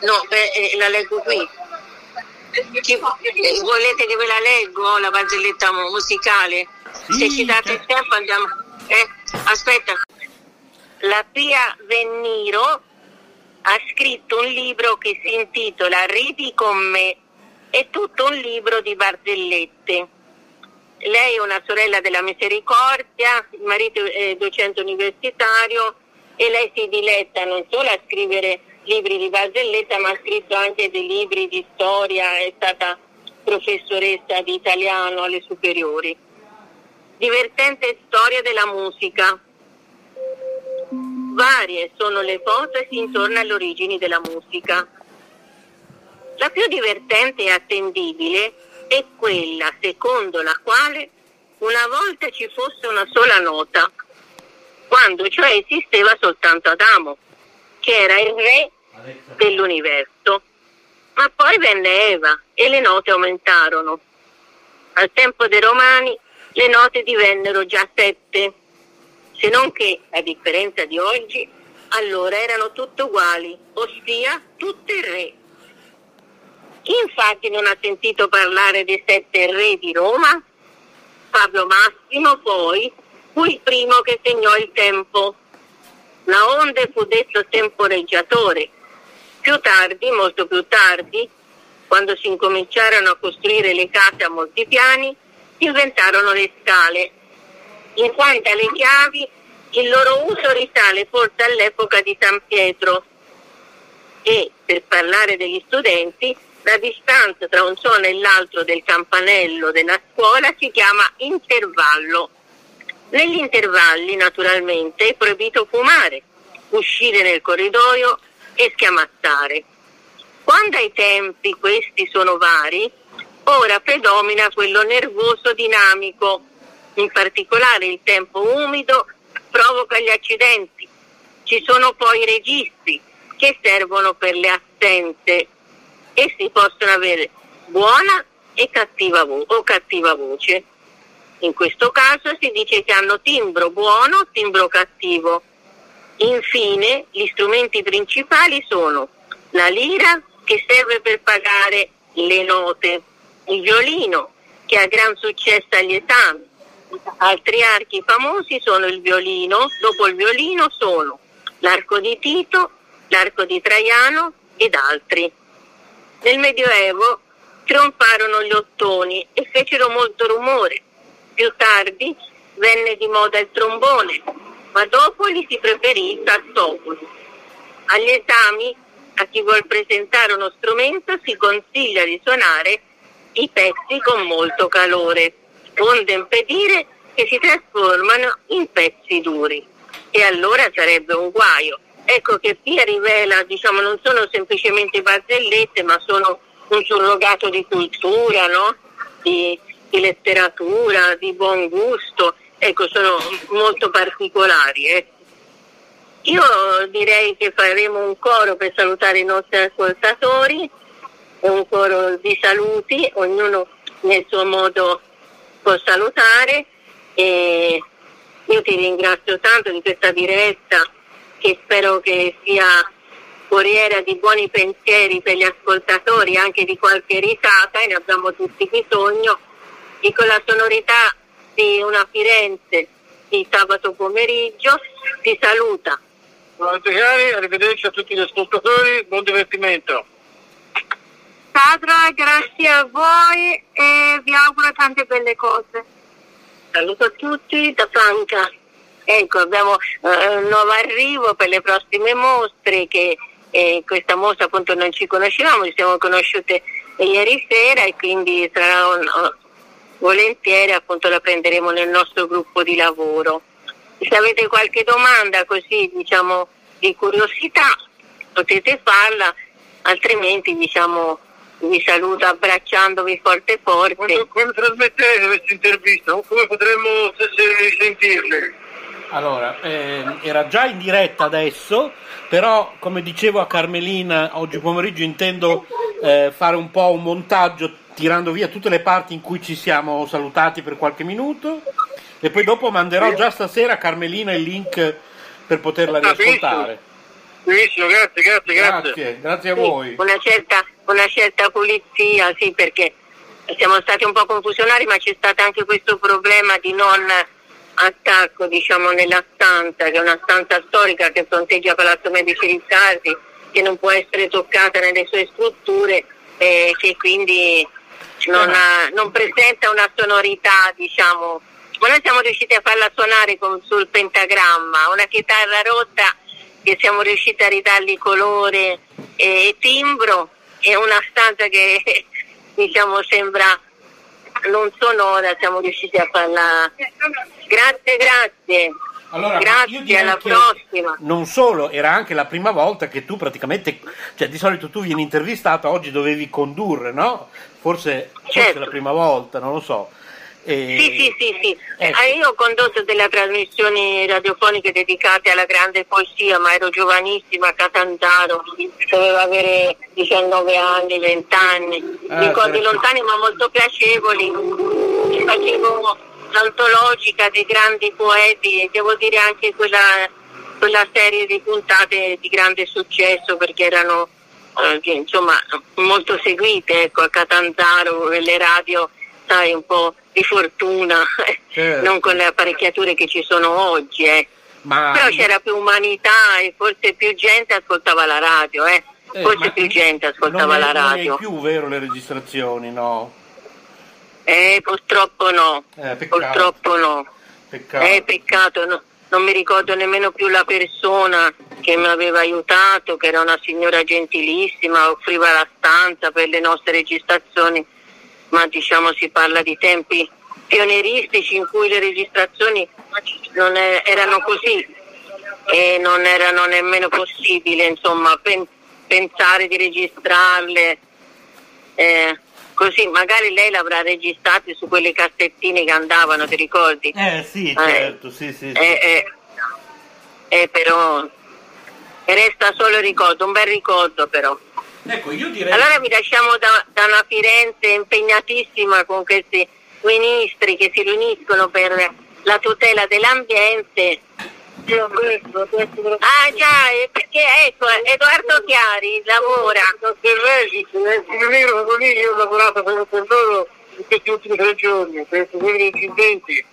No, beh, eh, la leggo qui. Chi, eh, volete che ve la leggo la barzelletta musicale? Se ci date il tempo andiamo. Eh, aspetta. La Pia Venniro ha scritto un libro che si intitola Ridi con me, è tutto un libro di barzellette. Lei è una sorella della Misericordia, il marito è docente universitario e lei si diletta non solo a scrivere libri di barzelletta, ma ha scritto anche dei libri di storia, è stata professoressa di italiano alle superiori. Divertente storia della musica Varie sono le ipotesi intorno alle origini della musica. La più divertente e attendibile è quella secondo la quale una volta ci fosse una sola nota, quando cioè esisteva soltanto Adamo, che era il re dell'universo. Ma poi venne Eva e le note aumentarono. Al tempo dei Romani le note divennero già sette se non che, a differenza di oggi, allora erano tutte uguali, ossia tutte re. Chi infatti non ha sentito parlare dei sette re di Roma? Pablo Massimo poi fu il primo che segnò il tempo. Laonde fu detto temporeggiatore. Più tardi, molto più tardi, quando si incominciarono a costruire le case a molti piani, inventarono le scale in quanto alle chiavi il loro uso risale forse all'epoca di San Pietro e, per parlare degli studenti, la distanza tra un suono e l'altro del campanello della scuola si chiama intervallo. Negli intervalli, naturalmente, è proibito fumare, uscire nel corridoio e schiamazzare. Quando ai tempi questi sono vari, ora predomina quello nervoso dinamico, in particolare il tempo umido provoca gli accidenti. Ci sono poi i registri che servono per le assenze e si possono avere buona e cattiva vo- o cattiva voce. In questo caso si dice che hanno timbro buono, timbro cattivo. Infine, gli strumenti principali sono la lira che serve per pagare le note, il violino che ha gran successo agli esami. Altri archi famosi sono il violino, dopo il violino sono l'arco di Tito, l'arco di Traiano ed altri. Nel Medioevo trionfarono gli ottoni e fecero molto rumore. Più tardi venne di moda il trombone, ma dopo gli si preferì il sassofono. Agli esami, a chi vuol presentare uno strumento, si consiglia di suonare i pezzi con molto calore, onde impedire che si trasformano in pezzi duri. E allora sarebbe un guaio. Ecco che Pia rivela, diciamo, non sono semplicemente barzellette, ma sono un surrogato di cultura, no? di, di, letteratura, di buon gusto, ecco, sono molto particolari. Eh. Io direi che faremo un coro per salutare i nostri ascoltatori, un coro di saluti, ognuno nel suo modo può salutare e io ti ringrazio tanto di questa diretta che spero che sia foriera di buoni pensieri per gli ascoltatori, anche di qualche risata, e ne abbiamo tutti bisogno, e con la sonorità di una Firenze di sabato pomeriggio ti saluta. Buonanotte cari, arrivederci a tutti gli ascoltatori, buon divertimento. Sadra, grazie a voi e vi auguro tante belle cose. Saluto a tutti da Franca. Ecco, abbiamo eh, un nuovo arrivo per le prossime mostre che eh, questa mostra appunto non ci conoscevamo, ci siamo conosciute ieri sera e quindi sarà un, volentieri appunto la prenderemo nel nostro gruppo di lavoro. Se avete qualche domanda così diciamo di curiosità potete farla, altrimenti diciamo vi saluto abbracciandovi forte forte. Quando, quando trasmettete questa intervista? Come potremmo sentirle? Allora, eh, era già in diretta adesso, però come dicevo a Carmelina oggi pomeriggio intendo eh, fare un po' un montaggio tirando via tutte le parti in cui ci siamo salutati per qualche minuto e poi dopo manderò già stasera a Carmelina il link per poterla ah, riascoltare. Benissimo, grazie, grazie, grazie. Grazie, grazie a voi. Una certa, una certa pulizia, sì, perché siamo stati un po' confusionari, ma c'è stato anche questo problema di non attacco diciamo, nella stanza, che è una stanza storica che fronteggia Palazzo Medici Riccardi, che non può essere toccata nelle sue strutture e che quindi non, ha, non presenta una sonorità, diciamo, ma noi siamo riusciti a farla suonare con, sul pentagramma, una chitarra rotta che siamo riusciti a ridargli colore e timbro e una stanza che <laughs> diciamo sembra non sonora, siamo riusciti a farla. Grazie, grazie. Allora, Grazie, alla prossima. Non solo, era anche la prima volta che tu praticamente, cioè di solito tu vieni intervistata, oggi dovevi condurre, no? Forse, certo. forse la prima volta, non lo so. E... Sì, sì, sì, sì. Ecco. io ho condotto delle trasmissioni radiofoniche dedicate alla grande poesia, ma ero giovanissima a Catanzaro, dovevo avere 19 anni, 20 anni, ah, ricordi certo. lontani ma molto piacevoli. Facevo l'antologica dei grandi poeti e devo dire anche quella, quella serie di puntate di grande successo perché erano eh, insomma molto seguite ecco, a Catanzaro e le radio sai un po' di fortuna, <laughs> certo. non con le apparecchiature che ci sono oggi. Eh. Ma... Però c'era più umanità e forse più gente ascoltava la radio, eh. Eh, forse più gente ascoltava la radio. Non è più vero le registrazioni, no? Eh, purtroppo no. Eh, purtroppo no. Peccato. Eh, peccato, no. Non mi ricordo nemmeno più la persona che mi aveva aiutato, che era una signora gentilissima, offriva la stanza per le nostre registrazioni ma diciamo si parla di tempi pionieristici in cui le registrazioni è, erano così. e non erano nemmeno possibile insomma pen- pensare di registrarle eh, così magari lei l'avrà registrate su quelle cassettine che andavano ti ricordi? Eh sì, certo, sì, sì. sì. Eh, eh, eh, però resta solo il ricordo, un bel ricordo però. Ecco, io direi... Allora vi lasciamo da, da una Firenze impegnatissima con questi ministri che si riuniscono per la tutela dell'ambiente. Ah già, perché ecco, Edoardo Chiari lavora. Io ho lavorato per, per loro in questi ultimi tre giorni, per quelli incidenti.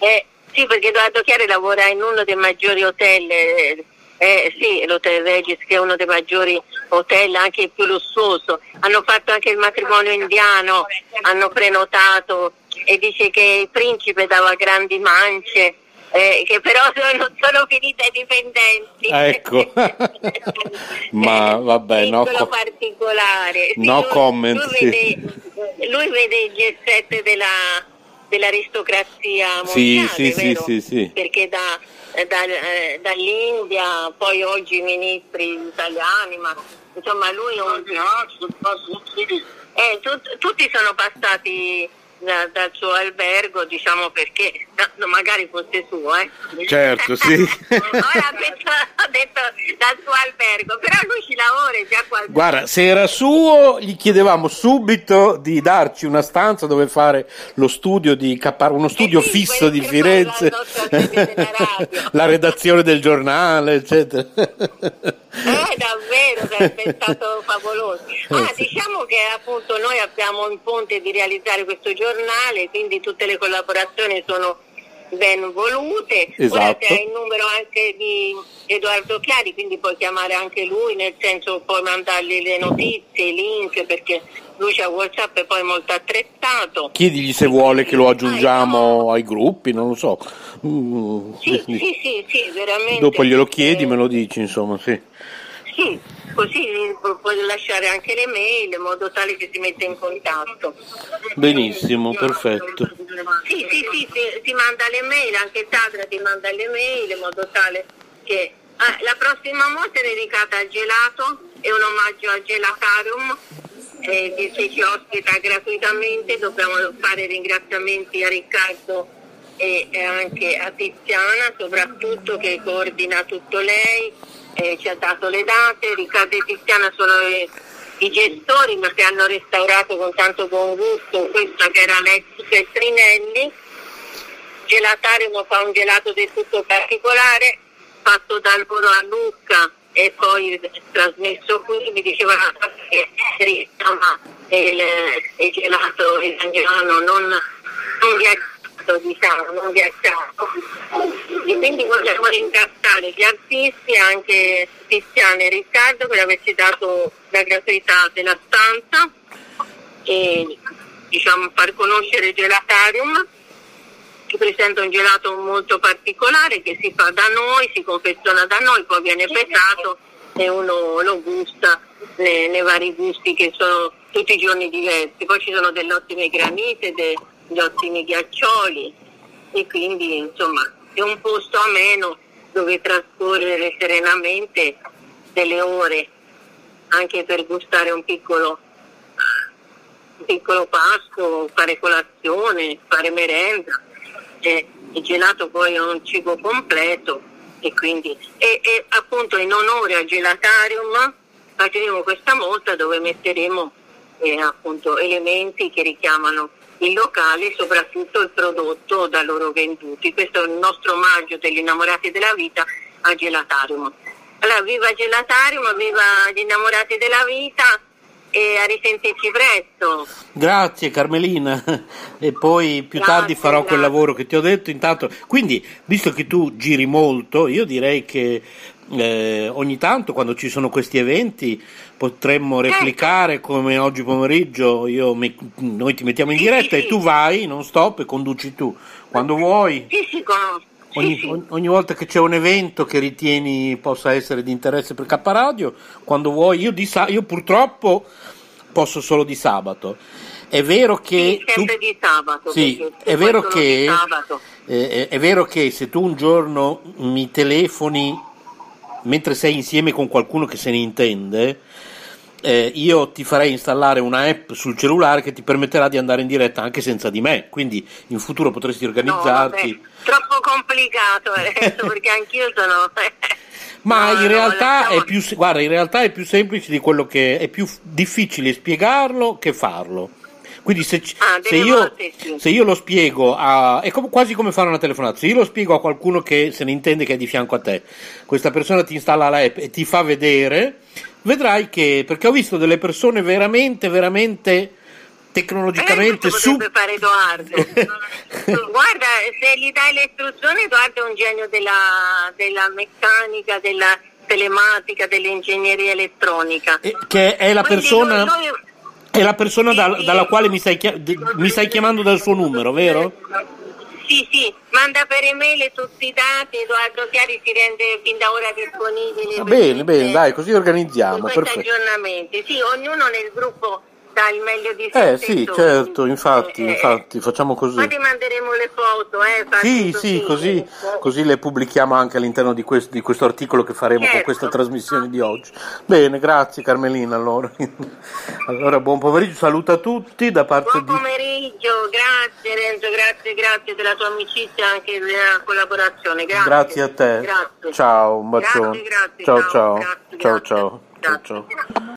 Eh, sì, perché Edoardo Chiari lavora in uno dei maggiori hotel, eh, eh, sì, l'Hotel Regis che è uno dei maggiori hotel, anche il più lussuoso. Hanno fatto anche il matrimonio indiano, hanno prenotato e dice che il principe dava grandi mance. eh, che però <laughs> non sono finite ai dipendenti. Ecco. <laughs> Ma vabbè, no, Piccolo co- particolare. Sì, no lui- comment, Lui sì. vede, lui vede il jet set della, dell'aristocrazia Sì, mondiale, sì, sì, vero? sì, sì. Perché da, eh, da- eh, dall'India, poi oggi i ministri italiani, ma insomma lui è un... Eh, tut- tutti sono passati da- dal suo albergo, diciamo perché no, magari fosse suo, eh. Certo, sì. <laughs> Ora ha detto, dal suo albergo, però lui ci lavora già qualcosa. Guarda, se era suo, gli chiedevamo subito di darci una stanza dove fare lo studio di Cappar- uno studio Eh sì, fisso di Firenze, la <laughs> la redazione del giornale, eccetera. Eh, davvero, sarebbe <laughs> stato favoloso. Ah, Eh, sì. diciamo che appunto noi abbiamo in ponte di realizzare questo giornale, quindi tutte le collaborazioni sono ben volute. Ora Esatto. c'è il numero anche di Edoardo Chiari, quindi puoi chiamare anche lui, nel senso puoi mandargli le notizie, i link, perché lui c'ha Whatsapp e poi molto attrezzato. Chiedigli se vuole che lo aggiungiamo ai gruppi, non lo so. Mm, Sì, sì, sì, sì, veramente. Dopo glielo chiedi, Eh, me lo dici, insomma, sì. Sì, così pu- puoi lasciare anche le mail in modo tale che si mette in contatto. Benissimo, perfetto. Sì, sì, sì, ti, ti manda le mail, anche Tadra ti manda le mail in modo tale che... Ah, la prossima volta è dedicata al gelato, è un omaggio al Gelatarium eh, che se ci ospita gratuitamente dobbiamo fare ringraziamenti a Riccardo e anche a Tiziana soprattutto che coordina tutto lei, eh, ci ha dato le date, Riccardo e Tiziana sono i, i gestori che hanno restaurato con tanto buon gusto questa che era l'ex Feltrinelli. Gelatarium fa un gelato del tutto particolare fatto da loro a Lucca e poi trasmesso qui, mi dicevano che richiama il, il gelato italiano non, non ghiacciato, diciamo, non ghiacciato. E quindi vogliamo ringraziare gli artisti, anche Tiziana e Riccardo per averci dato la gratuità della stanza e diciamo far conoscere gelatarium che presenta un gelato molto particolare che si fa da noi, si confeziona da noi, poi viene pesato e uno lo gusta nei, nei vari gusti che sono tutti i giorni diversi. Poi ci sono delle ottime granite, degli ottimi ghiaccioli e quindi insomma è un posto ameno dove trascorrere serenamente delle ore anche per gustare un piccolo un piccolo pasto, fare colazione, fare merenda. Eh, il gelato poi è un cibo completo e quindi e, e appunto in onore al gelatarium faremo questa mostra dove metteremo eh, appunto elementi che richiamano il locale e soprattutto il prodotto da loro venduti. Questo è il nostro omaggio degli innamorati della vita al gelatarium. Allora, viva gelatarium, viva gli innamorati della vita e a risentirci presto. Grazie Carmelina, <laughs> e poi più Grazie, tardi farò quel grazie. lavoro che ti ho detto. Intanto, quindi, visto che tu giri molto, io direi che eh, ogni tanto quando ci sono questi eventi potremmo replicare come oggi pomeriggio. io mi- noi ti mettiamo in Sì, diretta sì, e tu vai, non stop, e conduci tu quando vuoi. Sì, sì, Ogni, ogni- volta che c'è un evento che ritieni possa essere di interesse per K Radio, quando vuoi, io, di io purtroppo posso solo di sabato. È vero che tu- di sabato. Sì, è vero che eh, è vero che se tu un giorno mi telefoni mentre sei insieme con qualcuno che se ne intende, eh, io ti farei installare una app sul cellulare che ti permetterà di andare in diretta anche senza di me, quindi in futuro potresti organizzarti. No, troppo complicato adesso <laughs> perché anch'io sono... Ma no, in, realtà no, più, guarda, in realtà è più semplice di quello che è più difficile spiegarlo che farlo. Quindi se, ah, se, io, se, io, lo spiego a... è come, quasi come fare una telefonata, se io lo spiego a qualcuno che se ne intende che è di fianco a te, questa persona ti installa l'app e ti fa vedere, vedrai che, perché ho visto delle persone veramente, veramente tecnologicamente su... fare Edoardo. <laughs> Guarda, se gli dai le istruzioni, Edoardo è un genio della, della meccanica, della telematica, dell'ingegneria elettronica. E che è la Quindi persona... Noi, noi è la persona da, dalla quale mi stai, mi stai, chiamando dal suo numero, vero? Sì, sì, manda per email tutti i dati, Edoardo Chiari si rende fin da ora disponibile. bene, bene, dai, così organizziamo. Questi aggiornamenti, sì, ognuno nel gruppo dà il meglio di sé. Eh sì, certo, infatti, eh, infatti, facciamo così. Ma ti manderemo le foto, eh? Sì, sì, così, così, le pubblichiamo anche all'interno di questo, di questo articolo che faremo certo. con questa trasmissione di oggi. Bene, grazie Carmelina allora. <laughs> allora, buon pomeriggio, saluta a tutti da parte buon di... Buon pomeriggio, grazie Renzo, grazie, grazie della tua amicizia e anche della collaborazione. Grazie. Grazie a te. Grazie. Ciao, un bacione. Grazie, grazie. Ciao, ciao. Ciao, ciao. ciao, ciao.